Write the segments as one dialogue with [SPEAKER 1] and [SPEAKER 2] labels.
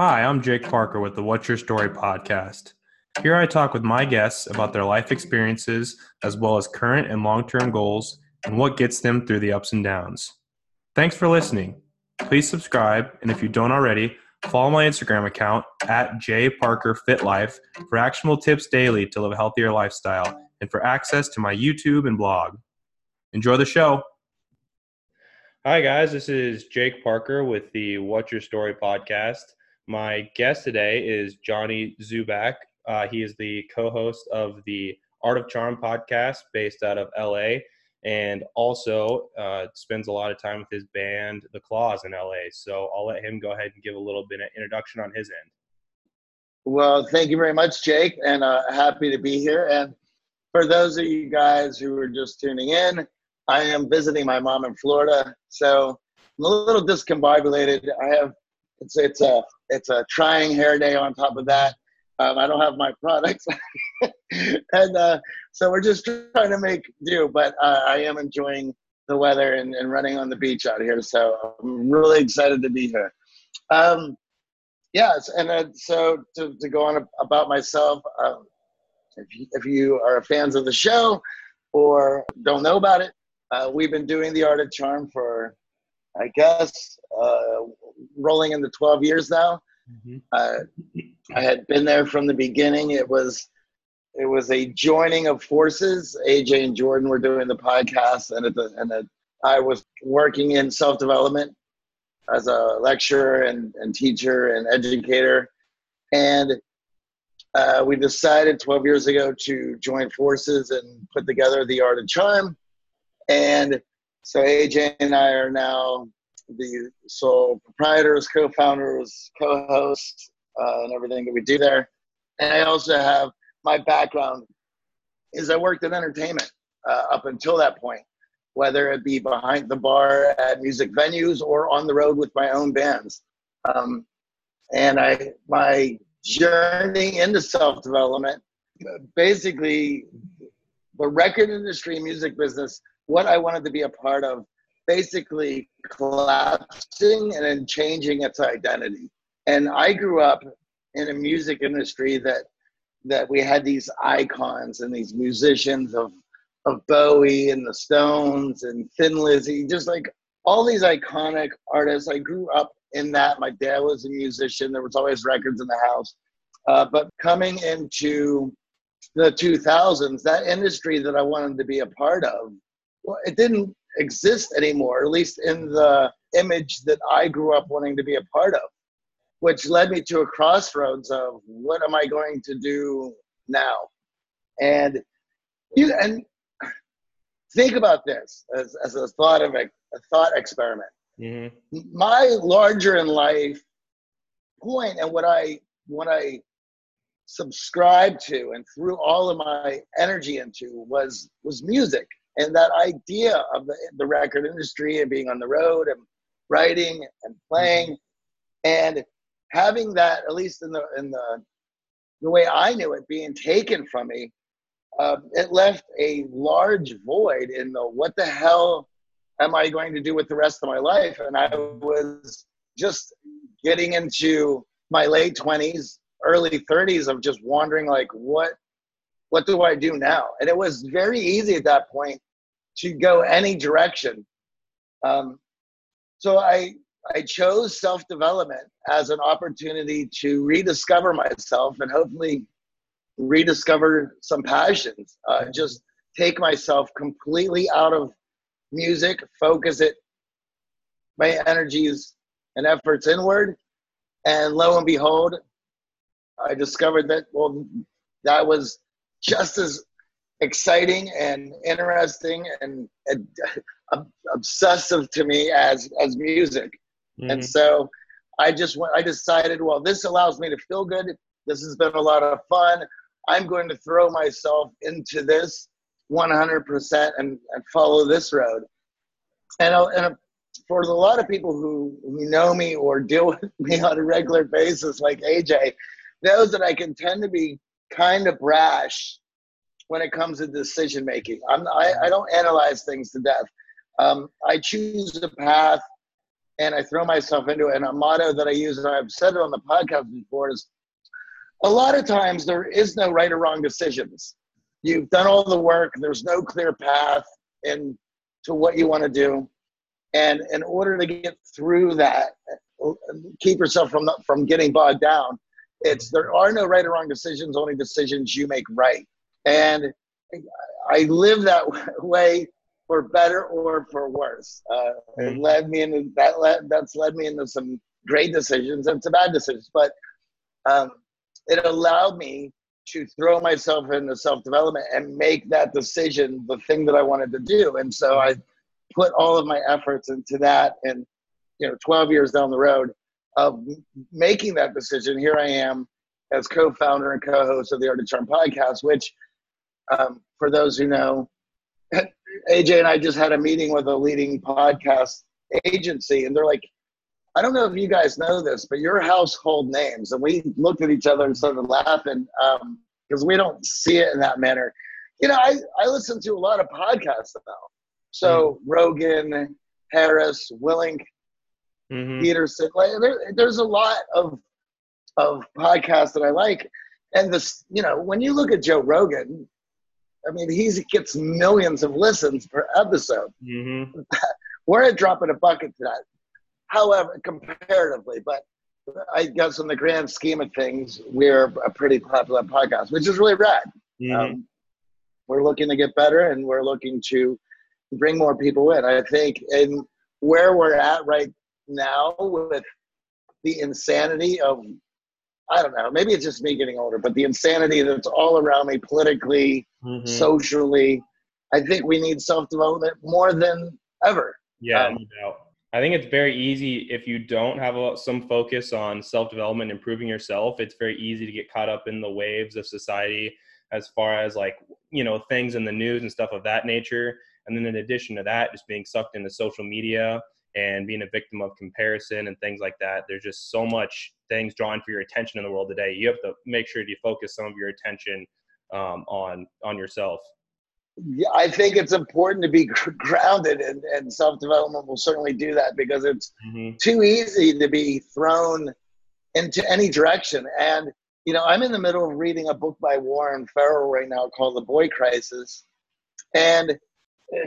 [SPEAKER 1] Hi, I'm Jake Parker with the What's Your Story podcast. Here I talk with my guests about their life experiences as well as current and long term goals and what gets them through the ups and downs. Thanks for listening. Please subscribe, and if you don't already, follow my Instagram account at jparkerfitlife for actionable tips daily to live a healthier lifestyle and for access to my YouTube and blog. Enjoy the show. Hi, guys. This is Jake Parker with the What's Your Story podcast. My guest today is Johnny Dzubak. Uh, he is the co host of the Art of Charm podcast based out of LA and also uh, spends a lot of time with his band, The Claws, in LA. So I'll let him go ahead and give a little bit of introduction on his end.
[SPEAKER 2] Well, thank you very much, Jake, and uh, happy to be here. And for those of you guys who are just tuning in, I am visiting my mom in Florida, so I'm a little discombobulated. I have it's it's a it's a trying hair day on top of that. Um, I don't have my products, and uh, so we're just trying to make do. But uh, I am enjoying the weather and, and running on the beach out here, so I'm really excited to be here. Um, yes, and uh, so to, to go on about myself, um, if you, if you are fans of the show or don't know about it, uh, we've been doing the Art of Charm for, I guess, uh, rolling into 12 years now. Mm-hmm. Uh, I had been there from the beginning. It was it was a joining of forces. AJ and Jordan were doing the podcast, and at the, and the, I was working in self development as a lecturer and, and teacher and educator. And uh, we decided 12 years ago to join forces and put together the Art of Charm. And so AJ and I are now the sole proprietors, co-founders, co-hosts, uh, and everything that we do there. And I also have my background is I worked in entertainment uh, up until that point, whether it be behind the bar at music venues or on the road with my own bands. Um, and I my journey into self development, basically, the record industry, music business, what I wanted to be a part of basically collapsing and then changing its identity. And I grew up in a music industry that that we had these icons and these musicians of of Bowie and the Stones and Thin Lizzy, just like all these iconic artists. I grew up in that. My dad was a musician. There was always records in the house. Uh, but coming into the 2000s, that industry that I wanted to be a part of, well, it didn't exist anymore, at least in the image that I grew up wanting to be a part of, which led me to a crossroads of what am I going to do now? And you and think about this as, as a thought of a, a thought experiment. Mm-hmm. My larger in life point and what I what I subscribed to and threw all of my energy into was was music and that idea of the, the record industry and being on the road and writing and playing and having that at least in the in the the way I knew it being taken from me, uh, it left a large void in the what the hell am I going to do with the rest of my life? And I was just getting into my late twenties, early thirties of just wondering like what what do I do now? And it was very easy at that point to go any direction. Um, so I I chose self development as an opportunity to rediscover myself and hopefully rediscover some passions. Uh, just take myself completely out of music, focus it, my energies and efforts inward, and lo and behold, I discovered that well, that was just as exciting and interesting and, and obsessive to me as as music. Mm-hmm. And so I just went, I decided, well, this allows me to feel good. This has been a lot of fun. I'm going to throw myself into this 100% and, and follow this road. And, and for a lot of people who, who know me or deal with me on a regular basis, like AJ, knows that I can tend to be kind of brash when it comes to decision making. I'm, I, I don't analyze things to death. Um, I choose a path and I throw myself into it. And a motto that I use, and I've said it on the podcast before, is a lot of times there is no right or wrong decisions. You've done all the work. There's no clear path into what you want to do, and in order to get through that, keep yourself from from getting bogged down. It's there are no right or wrong decisions. Only decisions you make right. And I live that way for better or for worse. Uh, It led me into that. Led, that's led me into some great decisions and some bad decisions, but um, it allowed me to throw myself into self development and make that decision the thing that I wanted to do. And so I put all of my efforts into that. And you know, 12 years down the road of making that decision, here I am as co-founder and co-host of the Art of Charm podcast, which, um, for those who know, AJ and I just had a meeting with a leading podcast agency, and they're like, I don't know if you guys know this, but your household names. And we looked at each other and started laughing because um, we don't see it in that manner. You know, I, I listen to a lot of podcasts now. So mm-hmm. Rogan, Harris, Willink, mm-hmm. Peterson. Like, there, there's a lot of of podcasts that I like. And this, you know, when you look at Joe Rogan, I mean, he gets millions of listens per episode. Mm-hmm. We're at dropping a bucket to that. However, comparatively, but I guess in the grand scheme of things, we're a pretty popular podcast, which is really rad. Mm-hmm. Um, we're looking to get better and we're looking to bring more people in. I think in where we're at right now with the insanity of I don't know, maybe it's just me getting older, but the insanity that's all around me politically, mm-hmm. socially, I think we need self development more than ever.
[SPEAKER 1] Yeah, um, no. I think it's very easy if you don't have a, some focus on self development, improving yourself. It's very easy to get caught up in the waves of society as far as like, you know, things in the news and stuff of that nature. And then in addition to that, just being sucked into social media and being a victim of comparison and things like that. There's just so much things drawing for your attention in the world today. You have to make sure you focus some of your attention um, on on yourself.
[SPEAKER 2] Yeah, I think it's important to be grounded, and, and self development will certainly do that because it's mm-hmm. too easy to be thrown into any direction. And you know, I'm in the middle of reading a book by Warren Farrell right now called The Boy Crisis, and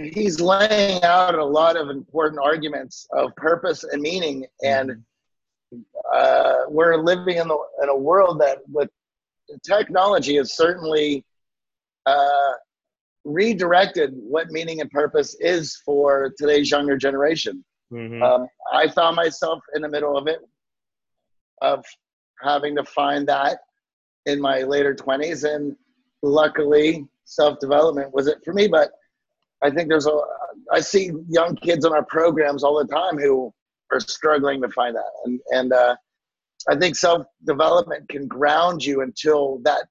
[SPEAKER 2] he's laying out a lot of important arguments of purpose and meaning and uh, we're living in, the, in a world that with technology has certainly uh, redirected what meaning and purpose is for today's younger generation mm-hmm. um, i found myself in the middle of it of having to find that in my later 20s and luckily self-development was it for me but I think there's a I see young kids on our programs all the time who are struggling to find that, and and uh, I think self development can ground you until that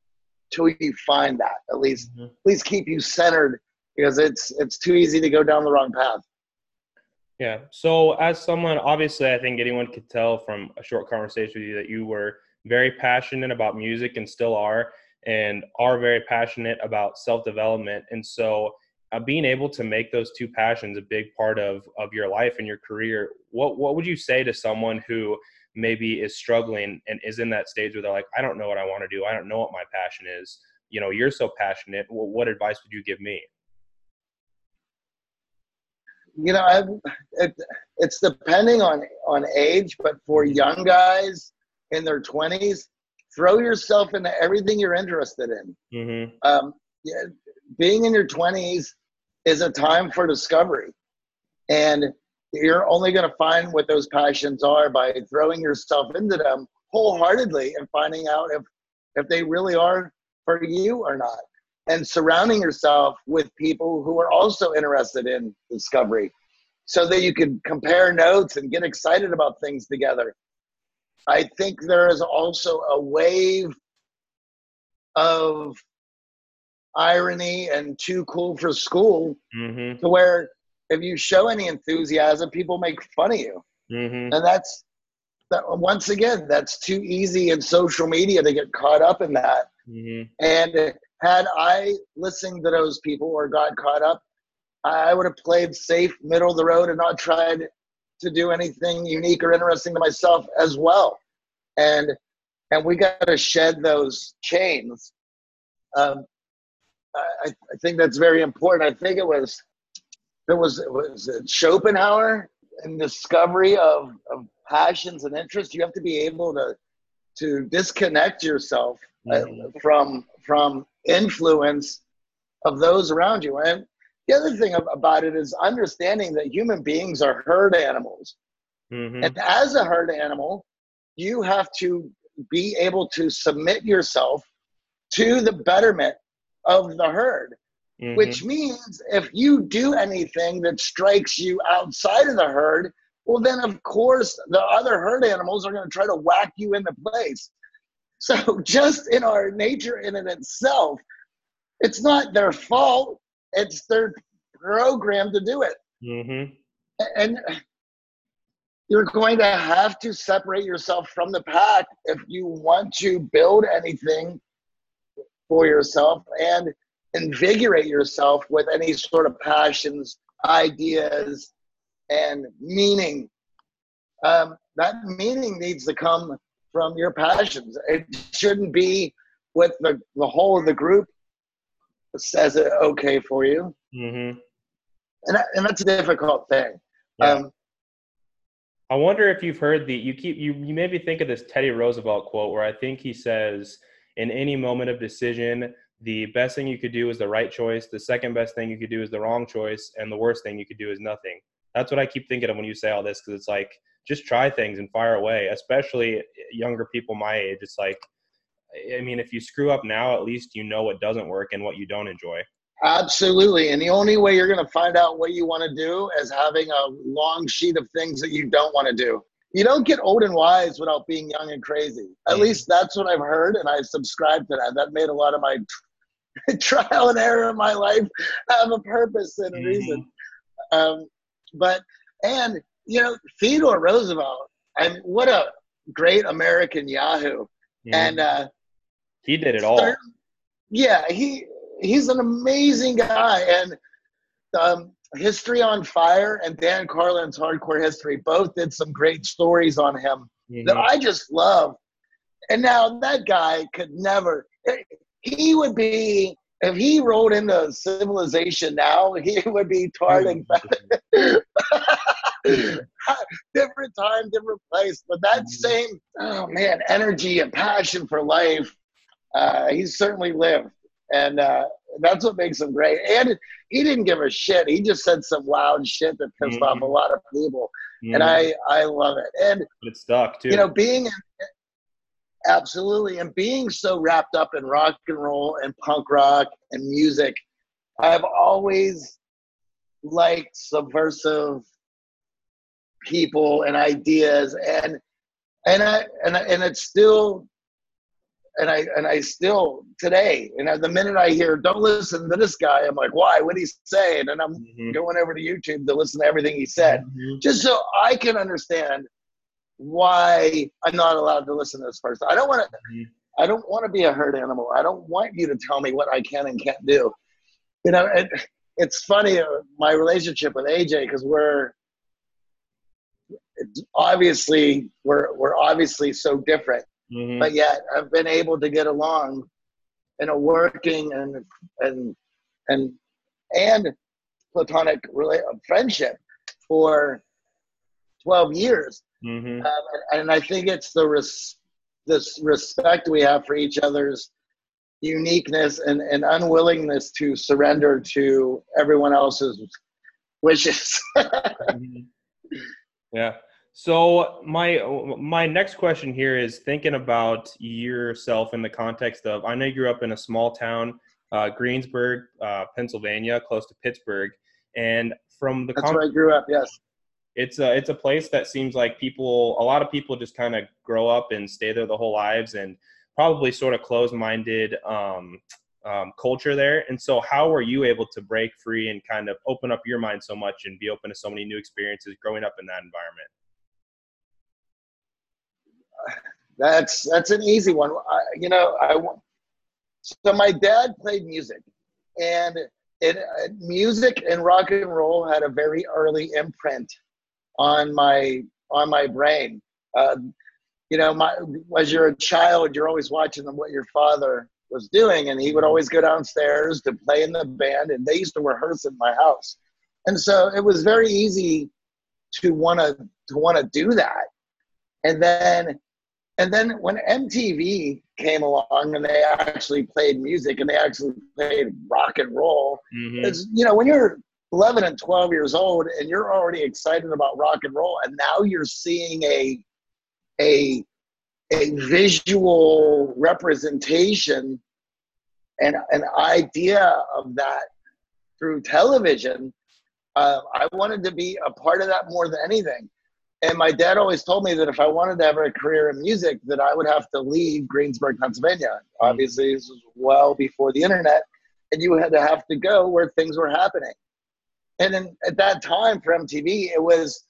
[SPEAKER 2] till you find that at least mm-hmm. at least keep you centered because it's it's too easy to go down the wrong path.
[SPEAKER 1] Yeah. So as someone, obviously, I think anyone could tell from a short conversation with you that you were very passionate about music and still are, and are very passionate about self development, and so uh, being able to make those two passions a big part of of your life and your career what what would you say to someone who maybe is struggling and is in that stage where they're like i don't know what i want to do. I don't know what my passion is. You know you're so passionate. Well, what advice would you give me?
[SPEAKER 2] You know I, it, it's depending on on age but for young guys in their 20s throw yourself into everything you're interested in. Mm-hmm. um, yeah, being in your 20s is a time for discovery. And you're only going to find what those passions are by throwing yourself into them wholeheartedly and finding out if, if they really are for you or not. And surrounding yourself with people who are also interested in discovery so that you can compare notes and get excited about things together. I think there is also a wave of irony and too cool for school mm-hmm. to where if you show any enthusiasm, people make fun of you. Mm-hmm. And that's that once again, that's too easy in social media to get caught up in that. Mm-hmm. And had I listened to those people or got caught up, I would have played safe, middle of the road, and not tried to do anything unique or interesting to myself as well. And and we got to shed those chains. Um, I, I think that's very important. I think it was it was it was Schopenhauer and discovery of, of passions and interests. You have to be able to to disconnect yourself uh, mm-hmm. from from influence of those around you. And the other thing about it is understanding that human beings are herd animals. Mm-hmm. And as a herd animal, you have to be able to submit yourself to the betterment of the herd. Mm-hmm. Which means if you do anything that strikes you outside of the herd, well, then of course the other herd animals are going to try to whack you into place. So, just in our nature in and itself, it's not their fault, it's their program to do it. Mm-hmm. And you're going to have to separate yourself from the pack if you want to build anything for yourself and invigorate yourself with any sort of passions, ideas, and meaning. Um, that meaning needs to come from your passions. It shouldn't be what the, the whole of the group says it okay for you. Mm-hmm. And, that, and that's a difficult thing. Yeah. Um,
[SPEAKER 1] I wonder if you've heard the you keep you you maybe think of this Teddy Roosevelt quote where I think he says in any moment of decision the best thing you could do is the right choice the second best thing you could do is the wrong choice and the worst thing you could do is nothing that's what i keep thinking of when you say all this because it's like just try things and fire away especially younger people my age it's like i mean if you screw up now at least you know what doesn't work and what you don't enjoy
[SPEAKER 2] absolutely and the only way you're going to find out what you want to do is having a long sheet of things that you don't want to do you don't get old and wise without being young and crazy. At mm-hmm. least that's what I've heard, and I subscribe to that. That made a lot of my trial and error in my life have a purpose and a mm-hmm. reason. Um, but and you know Theodore Roosevelt, and what a great American Yahoo, mm-hmm. and uh,
[SPEAKER 1] he did it all.
[SPEAKER 2] Yeah, he he's an amazing guy, and um, History on Fire and Dan Carlin's Hardcore History both did some great stories on him mm-hmm. that I just love. And now that guy could never he would be if he rolled into civilization now, he would be tarred and feathered. different time, different place, but that mm-hmm. same oh man, energy and passion for life, uh, he's certainly lived, and uh, that's what makes him great. And he didn't give a shit. He just said some loud shit that pissed mm-hmm. off a lot of people, mm-hmm. and I I love it. And
[SPEAKER 1] it stuck too.
[SPEAKER 2] You know, being Absolutely. And being so wrapped up in rock and roll and punk rock and music, I've always liked subversive people and ideas and and I and I, and it's still and I and I still today, and the minute I hear "Don't listen to this guy," I'm like, "Why? What he's saying?" And I'm mm-hmm. going over to YouTube to listen to everything he said, mm-hmm. just so I can understand why I'm not allowed to listen to this person. I don't want to. Mm-hmm. I don't want to be a herd animal. I don't want you to tell me what I can and can't do. You know, it, it's funny uh, my relationship with AJ because we're obviously we're we're obviously so different, mm-hmm. but yet I've been able to get along in a working and and and and platonic rela- friendship for 12 years Mm-hmm. Um, and, and, I think it's the res- this respect we have for each other's uniqueness and, and unwillingness to surrender to everyone else's wishes.
[SPEAKER 1] mm-hmm. Yeah. So my my next question here is thinking about yourself in the context of I know you grew up in a small town, uh, Greensburg, uh, Pennsylvania, close to Pittsburgh, and from the
[SPEAKER 2] that's con- where I grew up. Yes
[SPEAKER 1] it's a it's a place that seems like people a lot of people just kind of grow up and stay there the whole lives and probably sort of closed-minded um, um, culture there. And so how were you able to break free and kind of open up your mind so much and be open to so many new experiences growing up in that environment?
[SPEAKER 2] That's that's an easy one. I, you know i so my dad played music and it, music and rock and roll had a very early imprint on my on my brain. Uh, you know, my as you're a child, you're always watching them what your father was doing, and he would always go downstairs to play in the band, and they used to rehearse in my house, and so it was very easy to want to to want to do that, and then and then when MTV came along and they actually played music and they actually played rock and roll, mm-hmm. it's you know when you're 11 and 12 years old and you're already excited about rock and roll and now you're seeing a a a visual representation and an idea of that through television uh, i wanted to be a part of that more than anything. And my dad always told me that if i wanted to have a career in music that i would have to leave greensburg pennsylvania. Obviously this was well before the internet and you had to have to go where things were happening and then at that time for mtv it was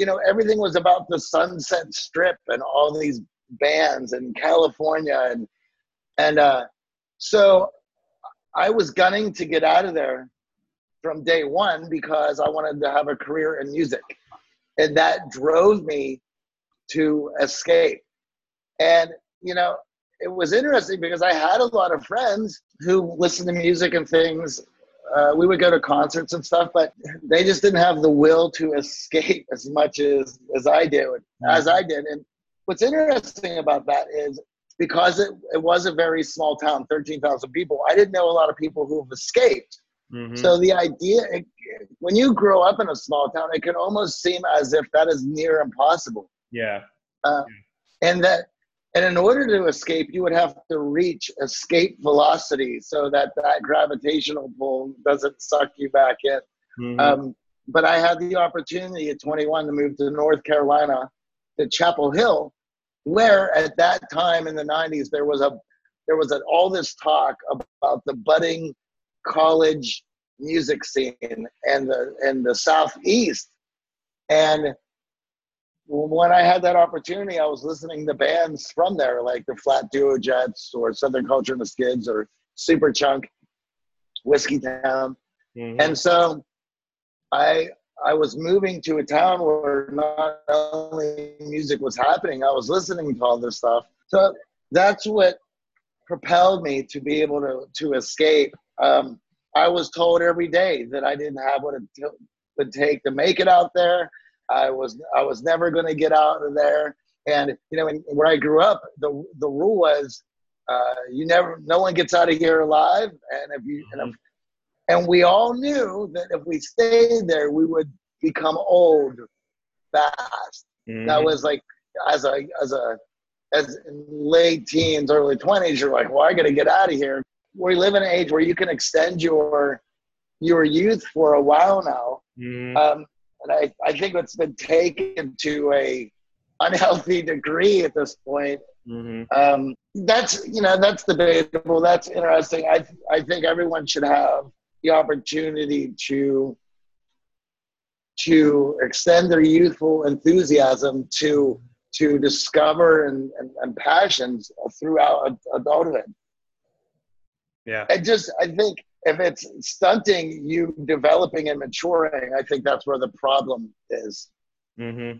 [SPEAKER 2] you know, everything was about the Sunset Strip and all these bands in California, and and uh, so I was gunning to get out of there from day one because I wanted to have a career in music, and that drove me to escape. And you know, it was interesting because I had a lot of friends who listened to music and things uh, we would go to concerts and stuff, but they just didn't have the will to escape as much as as I did, as I did. And what's interesting about that is because it, it was a very small town, thirteen thousand people. I didn't know a lot of people who have escaped. Mm-hmm. So the idea, it, when you grow up in a small town, it can almost seem as if that is near impossible.
[SPEAKER 1] Yeah.
[SPEAKER 2] Uh, and that and in order to escape, you would have to reach escape velocity so that that gravitational pull doesn't suck you back in. Mm-hmm. Um, but I had the opportunity at 21 to move to North Carolina, to Chapel Hill, where at that time in the 90s there was a there was a, all this talk about the budding college music scene and the and the southeast, and when I had that opportunity, I was listening to bands from there, like the Flat Duo Jets or Southern Culture on the Skids or Superchunk, Whiskeytown. Mm-hmm. And so I I was moving to a town where not only music was happening, I was listening to all this stuff. So that's what propelled me to be able to to escape. Um, I was told every day that I didn't have what it t- would take to make it out there. I was I was never going to get out of there. And you know, when, where I grew up, the the rule was uh, you never, no one gets out of here alive. And if you, and, if, and we all knew that if we stayed there, we would become old fast. Mm-hmm. That was like as a as a as late teens, early twenties, you're like, well, I got to get out of here. We live in an age where you can extend your your youth for a while now. Mm-hmm. Um, and I, I think it's been taken to a unhealthy degree at this point. Mm-hmm. Um, that's you know that's debatable. That's interesting. I I think everyone should have the opportunity to to extend their youthful enthusiasm to to discover and, and, and passions throughout adulthood.
[SPEAKER 1] Yeah.
[SPEAKER 2] I just I think if it's stunting you developing and maturing, I think that's where the problem is.
[SPEAKER 1] Mm-hmm.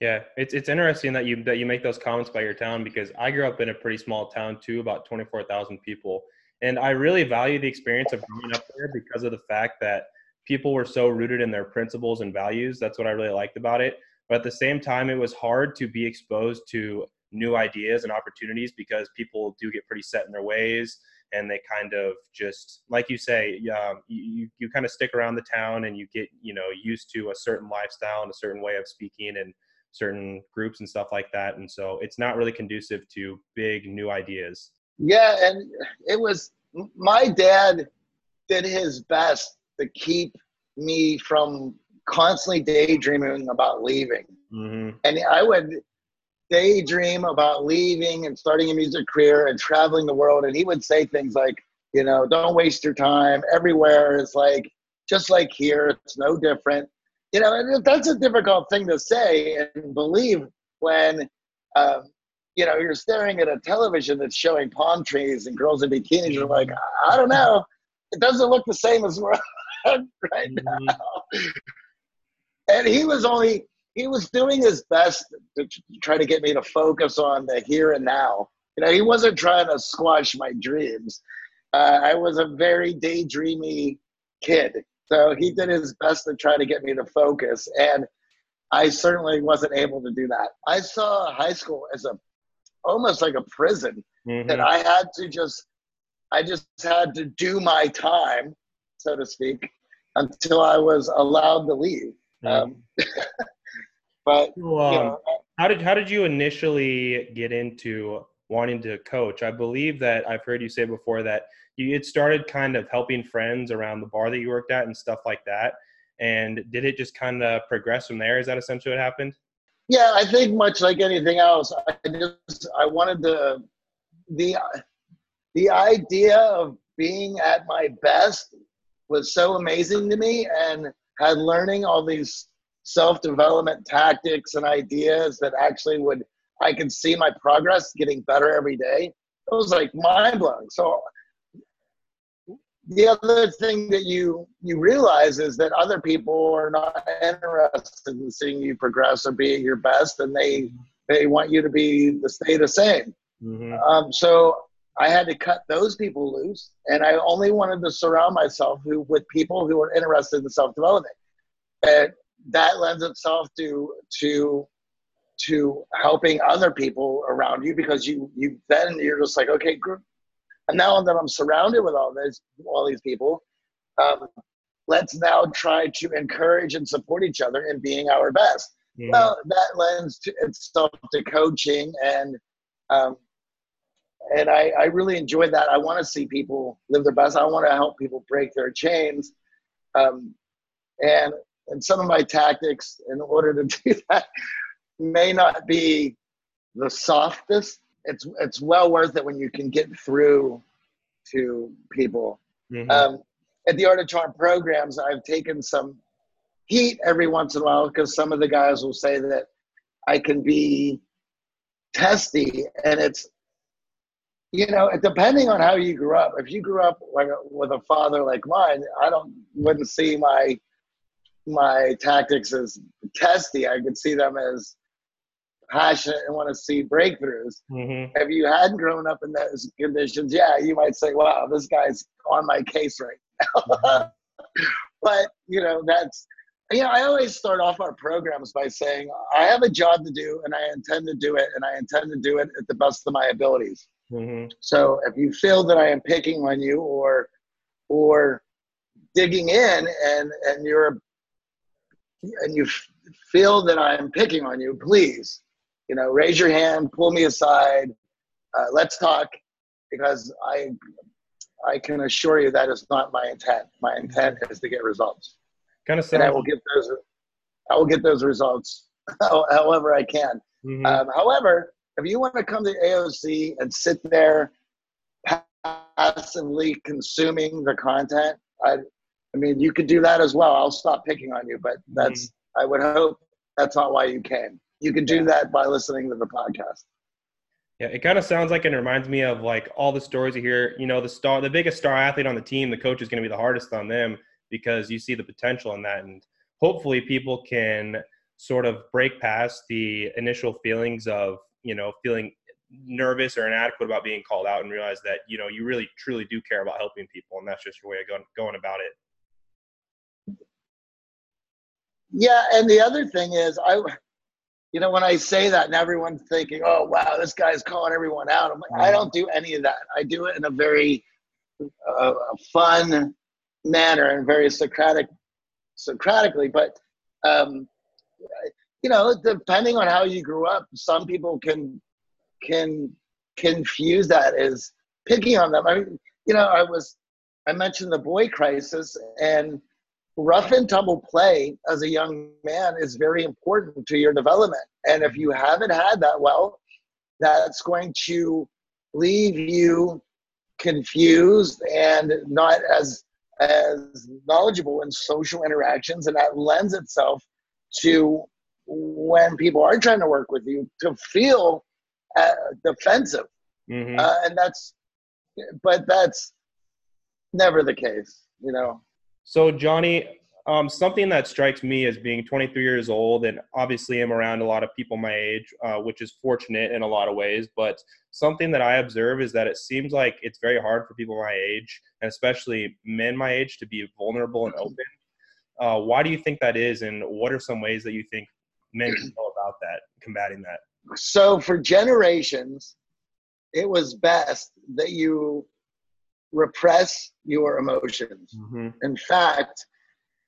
[SPEAKER 1] Yeah, it's it's interesting that you that you make those comments about your town because I grew up in a pretty small town too, about twenty four thousand people, and I really value the experience of growing up there because of the fact that people were so rooted in their principles and values. That's what I really liked about it. But at the same time, it was hard to be exposed to new ideas and opportunities because people do get pretty set in their ways and they kind of just like you say um, you, you kind of stick around the town and you get you know used to a certain lifestyle and a certain way of speaking and certain groups and stuff like that. And so it's not really conducive to big new ideas.
[SPEAKER 2] Yeah and it was my dad did his best to keep me from constantly daydreaming about leaving. Mm-hmm. and i would daydream about leaving and starting a music career and traveling the world. And he would say things like, you know, don't waste your time. Everywhere is like, just like here, it's no different. You know, and that's a difficult thing to say and believe when, um, you know, you're staring at a television that's showing palm trees and girls in bikinis. You're like, I don't know. It doesn't look the same as right mm-hmm. now. and he was only he was doing his best to try to get me to focus on the here and now. You know, he wasn't trying to squash my dreams. Uh, I was a very daydreamy kid, so he did his best to try to get me to focus, and I certainly wasn't able to do that. I saw high school as a almost like a prison mm-hmm. that I had to just I just had to do my time, so to speak, until I was allowed to leave. Um, but
[SPEAKER 1] um, you know, how did how did you initially get into wanting to coach? I believe that I've heard you say before that you had started kind of helping friends around the bar that you worked at and stuff like that. And did it just kind of progress from there? Is that essentially what happened?
[SPEAKER 2] Yeah, I think much like anything else, I just I wanted to the the idea of being at my best was so amazing to me and had learning all these self-development tactics and ideas that actually would I could see my progress getting better every day. It was like mind blowing. So the other thing that you you realize is that other people are not interested in seeing you progress or be at your best, and they they want you to be the stay the same. Mm-hmm. Um, so I had to cut those people loose, and I only wanted to surround myself who, with people who are interested in self development. And that lends itself to to to helping other people around you because you you then you're just like okay, and now that I'm surrounded with all this, all these people, um, let's now try to encourage and support each other in being our best. Yeah. Well, that lends to itself to coaching and um, and I, I really enjoy that. I want to see people live their best. I want to help people break their chains. Um, and and some of my tactics in order to do that may not be the softest, it's it's well worth it when you can get through to people. Mm-hmm. Um, at the Art of Charm programs, I've taken some heat every once in a while because some of the guys will say that I can be testy, and it's you know depending on how you grew up. If you grew up like with a father like mine, I don't wouldn't see my my tactics as testy. I could see them as passionate and want to see breakthroughs. Mm-hmm. If you hadn't grown up in those conditions, yeah, you might say, wow, this guy's on my case right now. Mm-hmm. but, you know, that's, you know, I always start off our programs by saying, I have a job to do and I intend to do it and I intend to do it at the best of my abilities. Mm-hmm. So if you feel that I am picking on you or, or digging in and, and you're, and you feel that I'm picking on you, please you know, raise your hand, pull me aside, uh, let's talk, because I, I can assure you that is not my intent. My intent is to get results.
[SPEAKER 1] Kind of,
[SPEAKER 2] and I will get those. I will get those results however I can. Mm-hmm. Um, however, if you want to come to AOC and sit there passively consuming the content, I, I mean, you could do that as well. I'll stop picking on you, but that's. Mm-hmm. I would hope that's not why you came you can do that by listening to the podcast.
[SPEAKER 1] Yeah, it kind of sounds like and reminds me of like all the stories you hear. You know, the star, the biggest star athlete on the team, the coach is going to be the hardest on them because you see the potential in that, and hopefully people can sort of break past the initial feelings of you know feeling nervous or inadequate about being called out and realize that you know you really truly do care about helping people, and that's just your way of going, going about it.
[SPEAKER 2] Yeah, and the other thing is, I you know, when I say that and everyone's thinking, oh, wow, this guy's calling everyone out. I'm like, I mm-hmm. don't do any of that. I do it in a very uh, fun manner and very Socratic, Socratically. But, um, you know, depending on how you grew up, some people can can confuse that as picking on them. I mean, you know, I was I mentioned the boy crisis and rough and tumble play as a young man is very important to your development. And if you haven't had that, well, that's going to leave you confused and not as as knowledgeable in social interactions and that lends itself to when people are trying to work with you to feel uh, defensive mm-hmm. uh, and that's but that's never the case you know
[SPEAKER 1] so, Johnny, um, something that strikes me as being 23 years old, and obviously I'm around a lot of people my age, uh, which is fortunate in a lot of ways. But something that I observe is that it seems like it's very hard for people my age, and especially men my age, to be vulnerable and open. Uh, why do you think that is, and what are some ways that you think men can go about that, combating that?
[SPEAKER 2] So, for generations, it was best that you repress your emotions. Mm-hmm. In fact,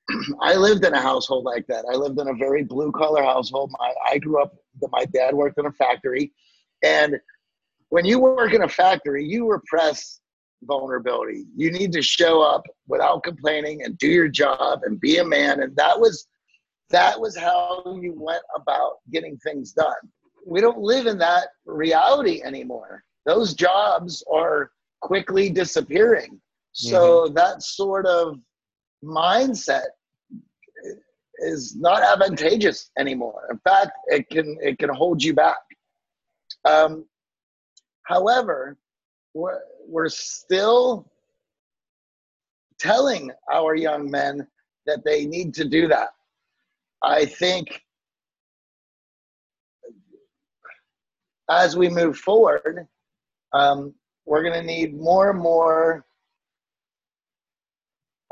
[SPEAKER 2] I lived in a household like that. I lived in a very blue collar household. My I grew up. My dad worked in a factory, and when you work in a factory, you repress vulnerability. You need to show up without complaining and do your job and be a man. And that was that was how you went about getting things done. We don't live in that reality anymore. Those jobs are quickly disappearing. So mm-hmm. that sort of mindset is not advantageous anymore. In fact, it can it can hold you back. Um, however, we're, we're still telling our young men that they need to do that. I think as we move forward, um, we're going to need more and more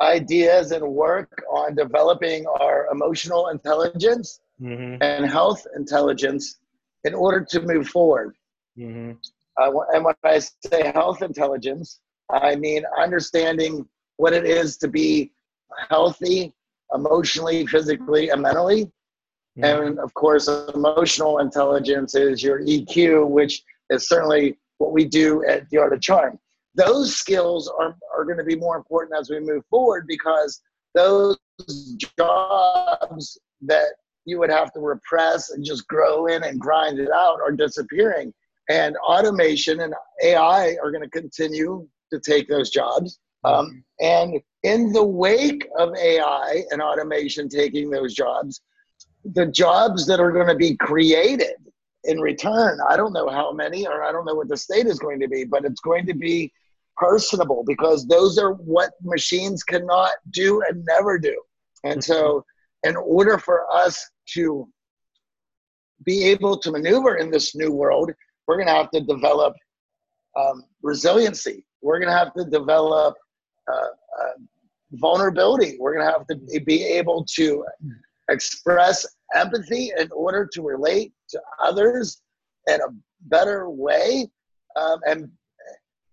[SPEAKER 2] ideas and work on developing our emotional intelligence mm-hmm. and health intelligence in order to move forward. Mm-hmm. Uh, and when I say health intelligence, I mean understanding what it is to be healthy emotionally, physically, and mentally. Mm-hmm. And of course, emotional intelligence is your EQ, which is certainly what we do at the Art of Charm. Those skills are, are going to be more important as we move forward because those jobs that you would have to repress and just grow in and grind it out are disappearing. And automation and AI are going to continue to take those jobs. Um, and in the wake of AI and automation taking those jobs, the jobs that are going to be created in return, I don't know how many, or I don't know what the state is going to be, but it's going to be personable because those are what machines cannot do and never do. And so, in order for us to be able to maneuver in this new world, we're going to have to develop um, resiliency. We're going to have to develop uh, uh, vulnerability. We're going to have to be able to express empathy in order to relate to others in a better way. Um, and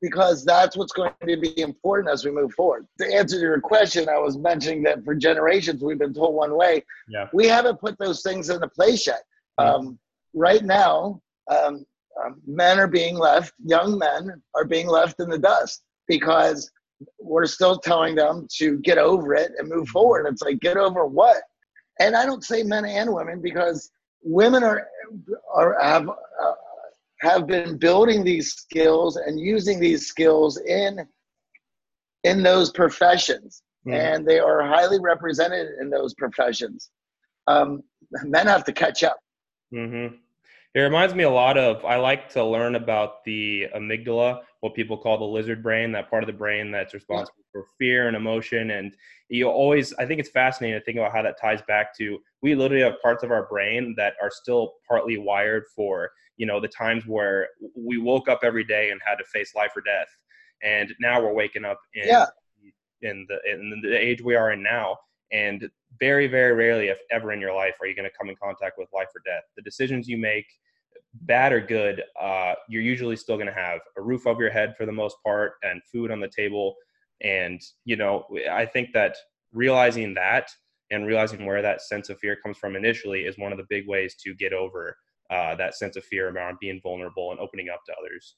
[SPEAKER 2] because that's what's going to be important as we move forward. To answer your question, I was mentioning that for generations we've been told one way. Yeah. We haven't put those things into place yet. Um, right now, um, um, men are being left, young men are being left in the dust because we're still telling them to get over it and move forward. It's like, get over what? and I don't say men and women because women are are have uh, have been building these skills and using these skills in in those professions, mm. and they are highly represented in those professions. Um, men have to catch up.
[SPEAKER 1] Mm-hmm. It reminds me a lot of I like to learn about the amygdala, what people call the lizard brain, that part of the brain that's responsible for fear and emotion. And you always, I think it's fascinating to think about how that ties back to we literally have parts of our brain that are still partly wired for, you know, the times where we woke up every day and had to face life or death. And now we're waking up in, yeah. in the in the age we are in now. And very, very rarely, if ever in your life, are you going to come in contact with life or death. The decisions you make, bad or good, uh, you're usually still going to have a roof over your head for the most part and food on the table. And, you know, I think that realizing that and realizing where that sense of fear comes from initially is one of the big ways to get over uh, that sense of fear around being vulnerable and opening up to others.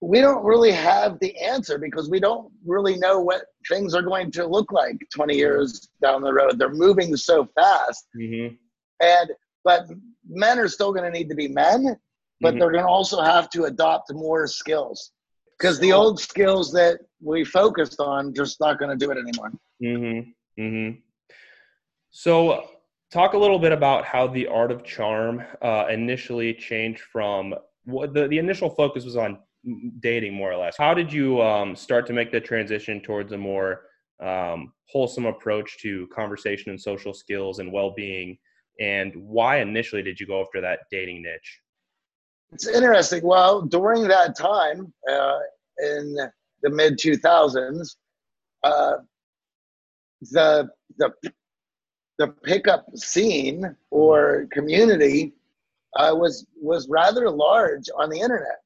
[SPEAKER 2] We don't really have the answer because we don't really know what things are going to look like 20 years down the road. They're moving so fast. Mm-hmm. And but men are still going to need to be men, but mm-hmm. they're going to also have to adopt more skills because the old skills that we focused on just not going to do it anymore.
[SPEAKER 1] Mm-hmm. Mm-hmm. So, talk a little bit about how the art of charm uh, initially changed from what the, the initial focus was on dating, more or less. How did you um, start to make the transition towards a more um, wholesome approach to conversation and social skills and well-being and why initially did you go after that dating niche
[SPEAKER 2] it's interesting well during that time uh, in the mid 2000s uh, the the the pickup scene or community uh, was was rather large on the internet.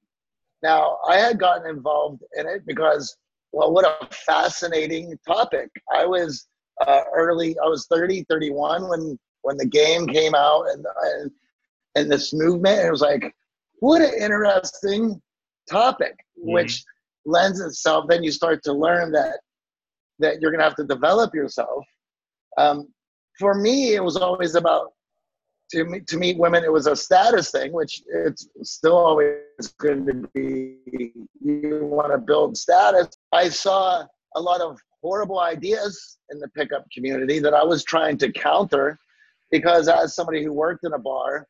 [SPEAKER 2] Now I had gotten involved in it because well, what a fascinating topic. I was uh, early. I was 30, 31 when when the game came out and and, and this movement. And it was like, what an interesting topic, mm-hmm. which lends itself. Then you start to learn that that you're going to have to develop yourself. Um, for me, it was always about to meet, to meet women. It was a status thing, which it's still always going to be. You want to build status. I saw a lot of horrible ideas in the pickup community that I was trying to counter, because as somebody who worked in a bar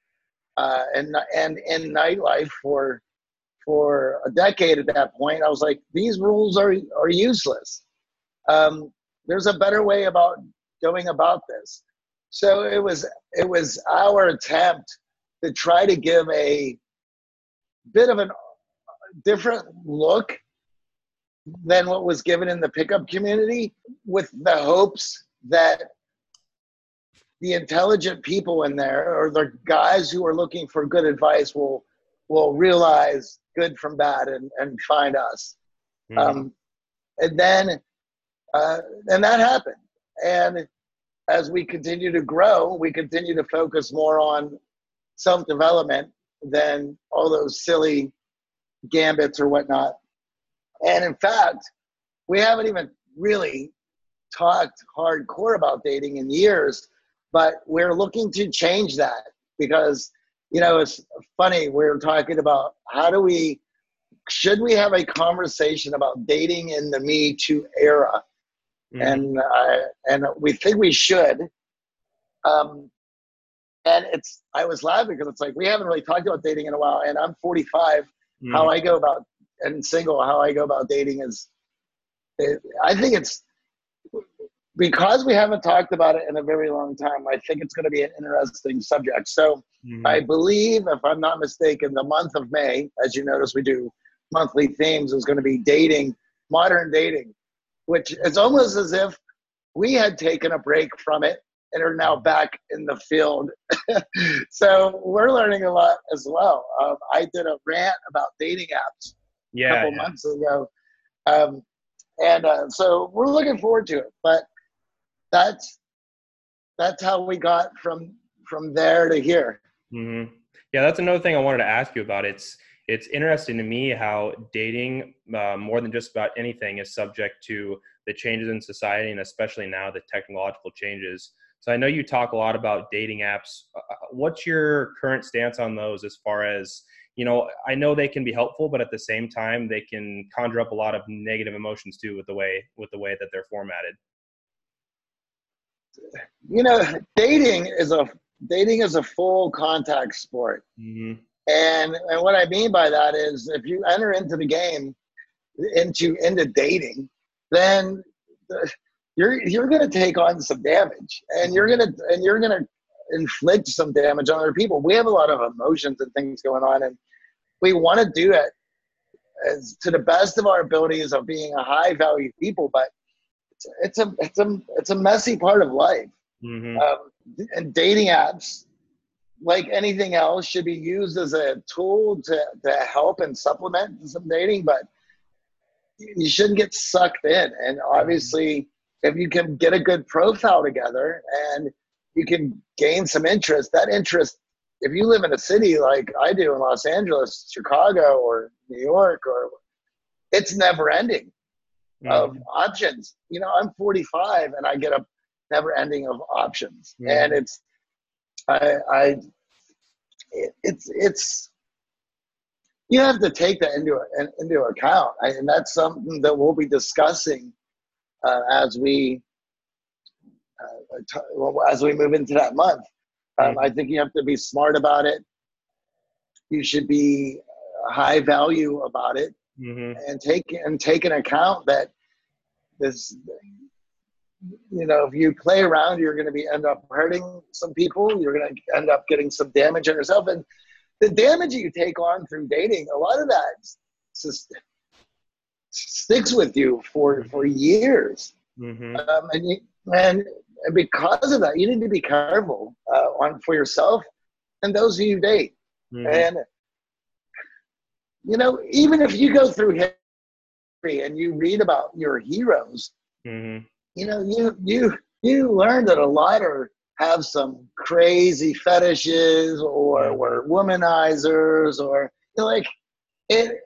[SPEAKER 2] uh, and and in nightlife for for a decade at that point, I was like, these rules are are useless um, there's a better way about going about this. So it was it was our attempt to try to give a bit of a different look than what was given in the pickup community with the hopes that the intelligent people in there or the guys who are looking for good advice will will realize good from bad and, and find us mm-hmm. um, and then uh, and that happened. And as we continue to grow, we continue to focus more on self development than all those silly gambits or whatnot. And in fact, we haven't even really talked hardcore about dating in years, but we're looking to change that because, you know, it's funny. We're talking about how do we, should we have a conversation about dating in the Me Too era? Mm-hmm. and uh, and we think we should. Um, and it's I was laughing because it's like we haven't really talked about dating in a while, and I'm 45. Mm-hmm. How I go about and single, how I go about dating is, it, I think it's because we haven't talked about it in a very long time. I think it's going to be an interesting subject. So mm-hmm. I believe, if I'm not mistaken, the month of May, as you notice, we do monthly themes is going to be dating, modern dating which is almost as if we had taken a break from it and are now back in the field. so we're learning a lot as well. Um, I did a rant about dating apps yeah, a couple yeah. months ago. Um, and uh, so we're looking forward to it. But that's that's how we got from from there to here.
[SPEAKER 1] Mm-hmm. Yeah, that's another thing I wanted to ask you about. It's it's interesting to me how dating uh, more than just about anything is subject to the changes in society and especially now the technological changes. So i know you talk a lot about dating apps. Uh, uh, what's your current stance on those as far as you know i know they can be helpful but at the same time they can conjure up a lot of negative emotions too with the way with the way that they're formatted.
[SPEAKER 2] You know dating is a dating is a full contact sport. Mm-hmm. And and what I mean by that is if you enter into the game into into dating, then the, you're you're going to take on some damage, and you're gonna and you're gonna inflict some damage on other people. We have a lot of emotions and things going on, and we want to do it as to the best of our abilities of being a high value people, but it's, it's a it's a it's a messy part of life. Mm-hmm. Um, and dating apps like anything else, should be used as a tool to, to help and supplement some dating, but you shouldn't get sucked in. And obviously, if you can get a good profile together and you can gain some interest, that interest, if you live in a city like I do in Los Angeles, Chicago, or New York, or it's never ending mm-hmm. of options. You know, I'm 45 and I get a never ending of options. Mm-hmm. And it's I, I it's it's you have to take that into into account, and that's something that we'll be discussing uh, as we uh, t- as we move into that month. Um, I think you have to be smart about it. You should be high value about it, mm-hmm. and take and take an account that this you know, if you play around, you're going to be end up hurting some people. You're going to end up getting some damage on yourself, and the damage you take on through dating, a lot of that just sticks with you for for years. Mm-hmm. Um, and you, and because of that, you need to be careful uh, on for yourself and those who you date. Mm-hmm. And you know, even if you go through history and you read about your heroes, mm-hmm. You know, you you you learn that a lot are have some crazy fetishes or were womanizers or like it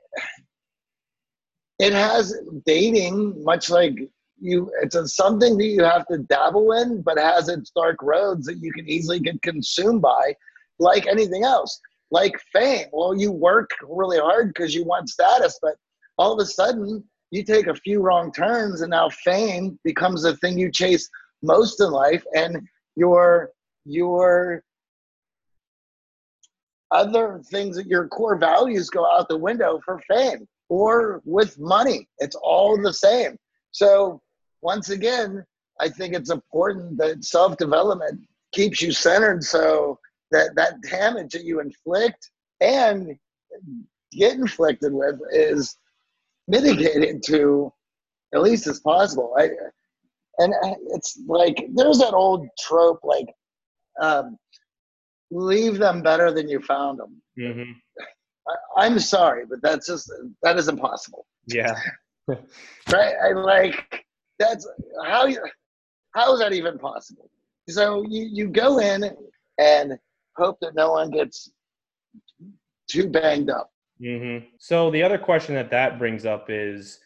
[SPEAKER 2] it has dating much like you it's a, something that you have to dabble in but has its dark roads that you can easily get consumed by like anything else. Like fame. Well you work really hard because you want status but all of a sudden you take a few wrong turns and now fame becomes the thing you chase most in life and your your other things that your core values go out the window for fame or with money. It's all the same. So once again i think it's important that self-development keeps you centered so that that damage that you inflict and get inflicted with is mitigated to at least as possible. I, and it's like there's that old trope like um, leave them better than you found them mm-hmm. I, i'm sorry but that's just that is impossible.
[SPEAKER 1] Yeah.
[SPEAKER 2] Right? I, like that's how you how is that even possible? So you, you go in and hope that no one gets too banged up
[SPEAKER 1] mm-hmm. so the other question that that brings up is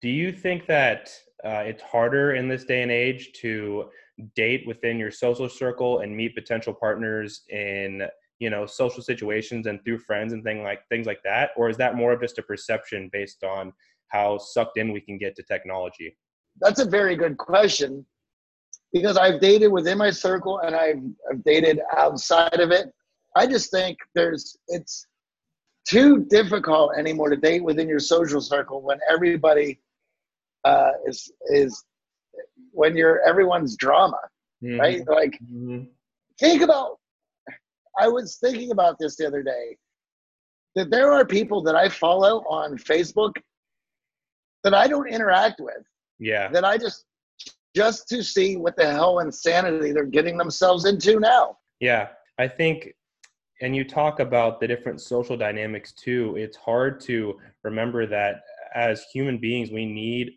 [SPEAKER 1] do you think that uh, it's harder in this day and age to date within your social circle and meet potential partners in you know social situations and through friends and thing like things like that? Or is that more of just a perception based on how sucked in we can get to technology?
[SPEAKER 2] That's a very good question because i've dated within my circle and i've, I've dated outside of it. I just think there's it's too difficult anymore to date within your social circle when everybody uh, is is when you're everyone's drama, mm-hmm. right? Like, mm-hmm. think about. I was thinking about this the other day that there are people that I follow on Facebook that I don't interact with.
[SPEAKER 1] Yeah.
[SPEAKER 2] That I just just to see what the hell insanity they're getting themselves into now.
[SPEAKER 1] Yeah. I think and you talk about the different social dynamics too. It's hard to remember that as human beings we need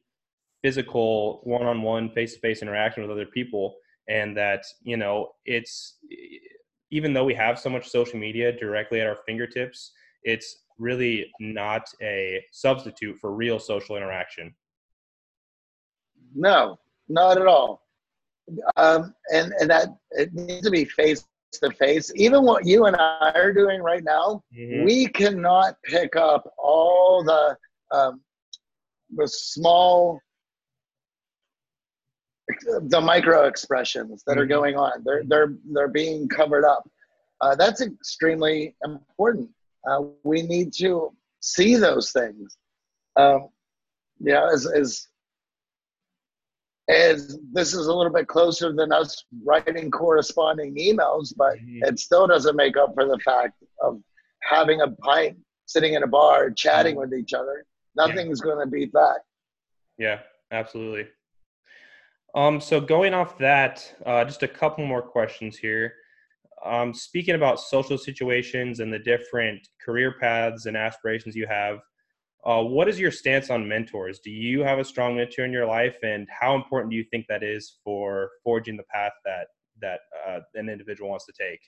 [SPEAKER 1] physical one-on-one face-to-face interaction with other people and that you know it's even though we have so much social media directly at our fingertips it's really not a substitute for real social interaction
[SPEAKER 2] no not at all um, and and that it needs to be face to face even what you and i are doing right now mm-hmm. we cannot pick up all the um, the small the micro expressions that are mm-hmm. going on. They're they're they're being covered up. Uh, that's extremely important. Uh, we need to see those things. Um, you know, as as as this is a little bit closer than us writing corresponding emails, but mm-hmm. it still doesn't make up for the fact of having a pint, sitting in a bar, chatting mm-hmm. with each other. Nothing's yeah. going to beat that.
[SPEAKER 1] Yeah, absolutely. Um, so going off that, uh, just a couple more questions here. Um, speaking about social situations and the different career paths and aspirations you have, uh, what is your stance on mentors? Do you have a strong mentor in your life, and how important do you think that is for forging the path that that uh, an individual wants to take?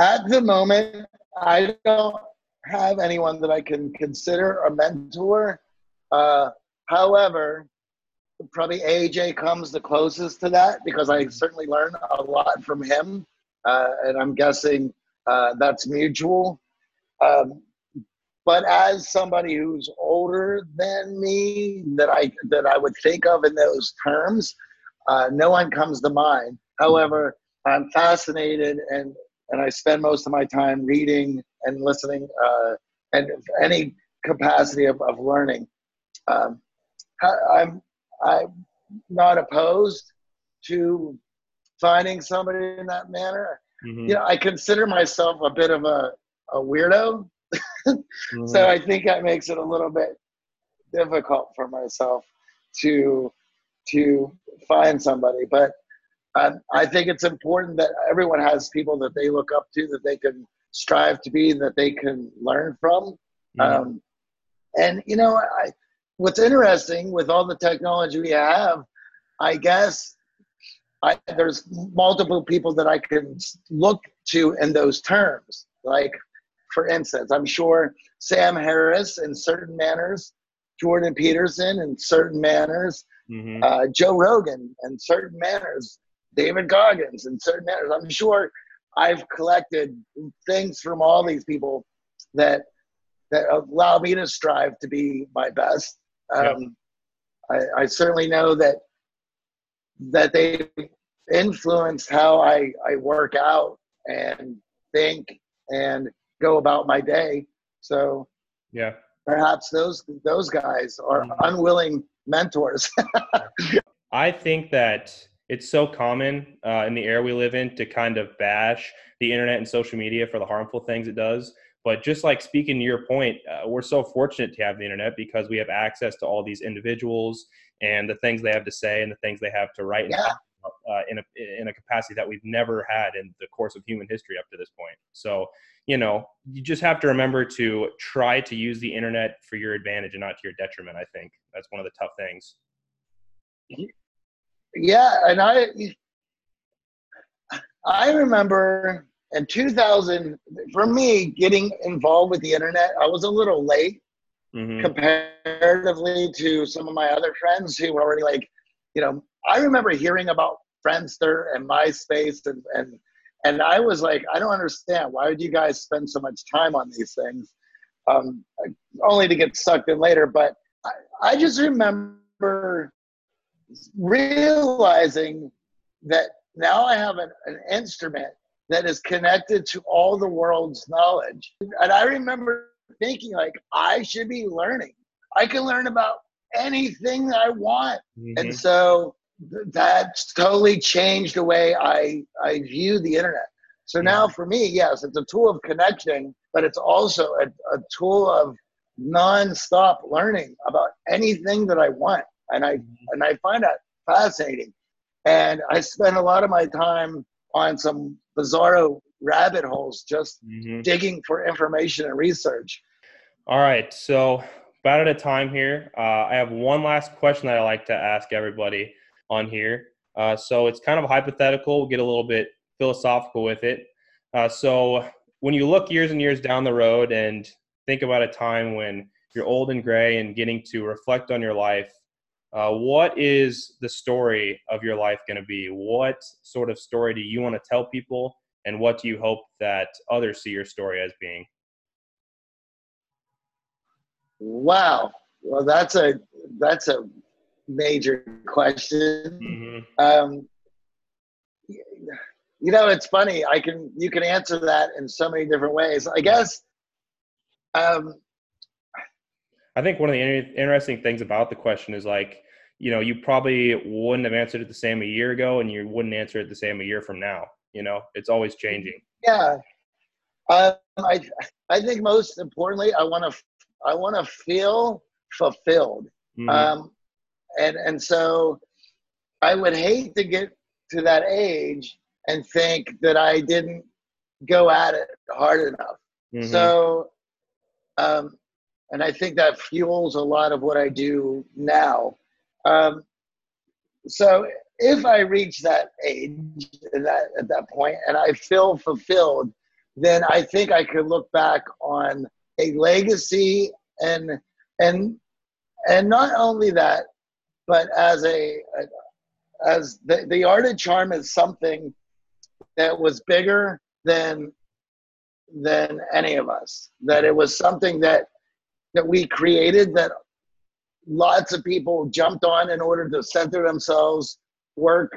[SPEAKER 2] At the moment, I don't have anyone that I can consider a mentor. Uh, however, probably AJ comes the closest to that because I certainly learn a lot from him, uh, and I'm guessing uh, that's mutual. Um, but as somebody who's older than me, that I that I would think of in those terms, uh, no one comes to mind. However, I'm fascinated and and I spend most of my time reading and listening, uh, and any capacity of, of learning. Um, I'm I'm not opposed to finding somebody in that manner. Mm-hmm. You know, I consider myself a bit of a, a weirdo. Mm-hmm. So I think that makes it a little bit difficult for myself to to find somebody. But um, I think it's important that everyone has people that they look up to, that they can strive to be, that they can learn from. Mm-hmm. Um, and you know, I, what's interesting with all the technology we have, I guess I, there's multiple people that I can look to in those terms. Like, for instance, I'm sure Sam Harris in certain manners, Jordan Peterson in certain manners, mm-hmm. uh, Joe Rogan in certain manners, David Goggins in certain manners. I'm sure I've collected things from all these people that that allow me to strive to be my best. Um, I, I certainly know that that they influenced how I, I work out and think and go about my day. So
[SPEAKER 1] yeah,
[SPEAKER 2] perhaps those those guys are mm-hmm. unwilling mentors.
[SPEAKER 1] I think that it's so common uh, in the era we live in to kind of bash the internet and social media for the harmful things it does. But just like speaking to your point, uh, we're so fortunate to have the internet because we have access to all these individuals and the things they have to say and the things they have to write
[SPEAKER 2] yeah.
[SPEAKER 1] Uh, in a in a capacity that we've never had in the course of human history up to this point. So, you know, you just have to remember to try to use the internet for your advantage and not to your detriment. I think that's one of the tough things.
[SPEAKER 2] Yeah, and I I remember in 2000 for me getting involved with the internet i was a little late mm-hmm. comparatively to some of my other friends who were already like you know i remember hearing about friendster and myspace and and and i was like i don't understand why would you guys spend so much time on these things um, only to get sucked in later but I, I just remember realizing that now i have an, an instrument that is connected to all the world's knowledge. And I remember thinking, like, I should be learning. I can learn about anything that I want. Mm-hmm. And so that's totally changed the way I, I view the internet. So now for me, yes, it's a tool of connection, but it's also a, a tool of non-stop learning about anything that I want. And I mm-hmm. and I find that fascinating. And I spend a lot of my time on some bizarro rabbit holes just mm-hmm. digging for information and research.
[SPEAKER 1] All right. So, about at a time here, uh, I have one last question that I like to ask everybody on here. Uh, so, it's kind of hypothetical, we'll get a little bit philosophical with it. Uh, so, when you look years and years down the road and think about a time when you're old and gray and getting to reflect on your life, uh, what is the story of your life going to be? What sort of story do you want to tell people, and what do you hope that others see your story as being?
[SPEAKER 2] Wow, well, that's a that's a major question. Mm-hmm. Um, you know, it's funny. I can you can answer that in so many different ways. I guess. Um,
[SPEAKER 1] I think one of the interesting things about the question is like you know, you probably wouldn't have answered it the same a year ago, and you wouldn't answer it the same a year from now. You know, it's always changing.
[SPEAKER 2] Yeah, um, I I think most importantly, I want to I want to feel fulfilled, mm-hmm. um, and and so I would hate to get to that age and think that I didn't go at it hard enough. Mm-hmm. So, um, and I think that fuels a lot of what I do now. Um, so if I reach that age that, at that point and I feel fulfilled, then I think I could look back on a legacy and and and not only that, but as a, as the, the art of charm is something that was bigger than than any of us. That it was something that that we created that lots of people jumped on in order to center themselves, work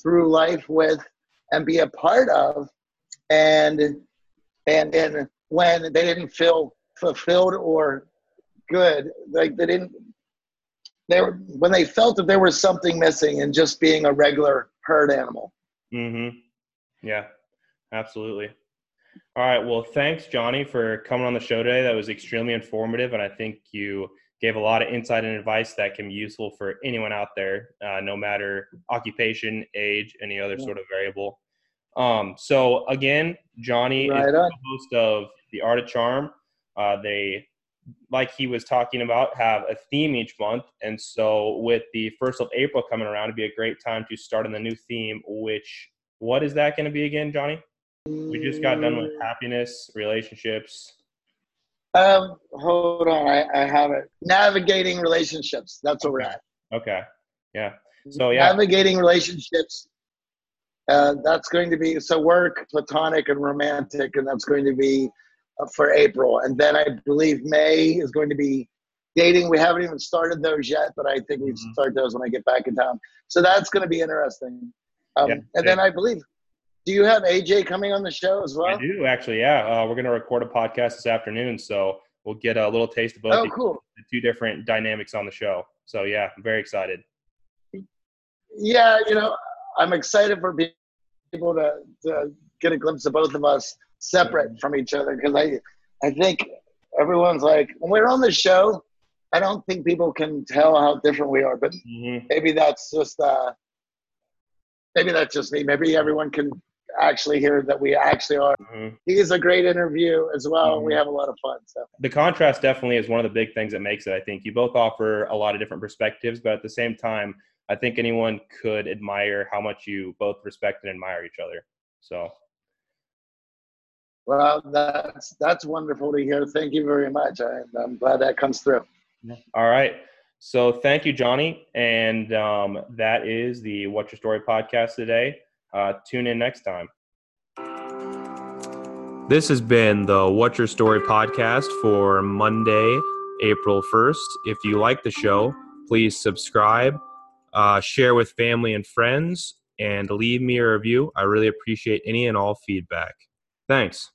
[SPEAKER 2] through life with, and be a part of. And and then when they didn't feel fulfilled or good, like they didn't they were when they felt that there was something missing in just being a regular herd animal.
[SPEAKER 1] Mm-hmm. Yeah, absolutely. All right. Well, thanks, Johnny, for coming on the show today. That was extremely informative, and I think you gave a lot of insight and advice that can be useful for anyone out there, uh, no matter occupation, age, any other sort of variable. Um, so again, Johnny right is the host of the Art of Charm. Uh, they, like he was talking about, have a theme each month, and so with the first of April coming around, it'd be a great time to start on the new theme. Which what is that going to be again, Johnny? We just got done with happiness, relationships.
[SPEAKER 2] Um, hold on, I, I have it. Navigating relationships. That's where we're at.
[SPEAKER 1] Okay. Yeah. So yeah.
[SPEAKER 2] Navigating relationships. Uh, that's going to be so work, platonic, and romantic, and that's going to be for April. And then I believe May is going to be dating. We haven't even started those yet, but I think we mm-hmm. start those when I get back in town. So that's going to be interesting. Um, yeah, and then I believe, do you have AJ coming on the show as well?
[SPEAKER 1] I do actually. Yeah, uh, we're going to record a podcast this afternoon, so we'll get a little taste of both
[SPEAKER 2] oh,
[SPEAKER 1] the,
[SPEAKER 2] cool.
[SPEAKER 1] the two different dynamics on the show. So yeah, I'm very excited.
[SPEAKER 2] Yeah, you know, I'm excited for people to, to get a glimpse of both of us separate from each other because I I think everyone's like when we're on the show, I don't think people can tell how different we are, but mm-hmm. maybe that's just uh maybe that's just me. Maybe everyone can actually hear that we actually are. Mm-hmm. He's a great interview as well. Mm-hmm. We have a lot of fun. So
[SPEAKER 1] the contrast definitely is one of the big things that makes it. I think you both offer a lot of different perspectives, but at the same time, I think anyone could admire how much you both respect and admire each other. So.
[SPEAKER 2] Well, that's that's wonderful to hear. Thank you very much. I, I'm glad that comes through.
[SPEAKER 1] All right. So thank you, Johnny. And um, that is the What's Your Story podcast today. Uh, tune in next time. This has been the What's Your Story podcast for Monday, April 1st. If you like the show, please subscribe, uh, share with family and friends, and leave me a review. I really appreciate any and all feedback. Thanks.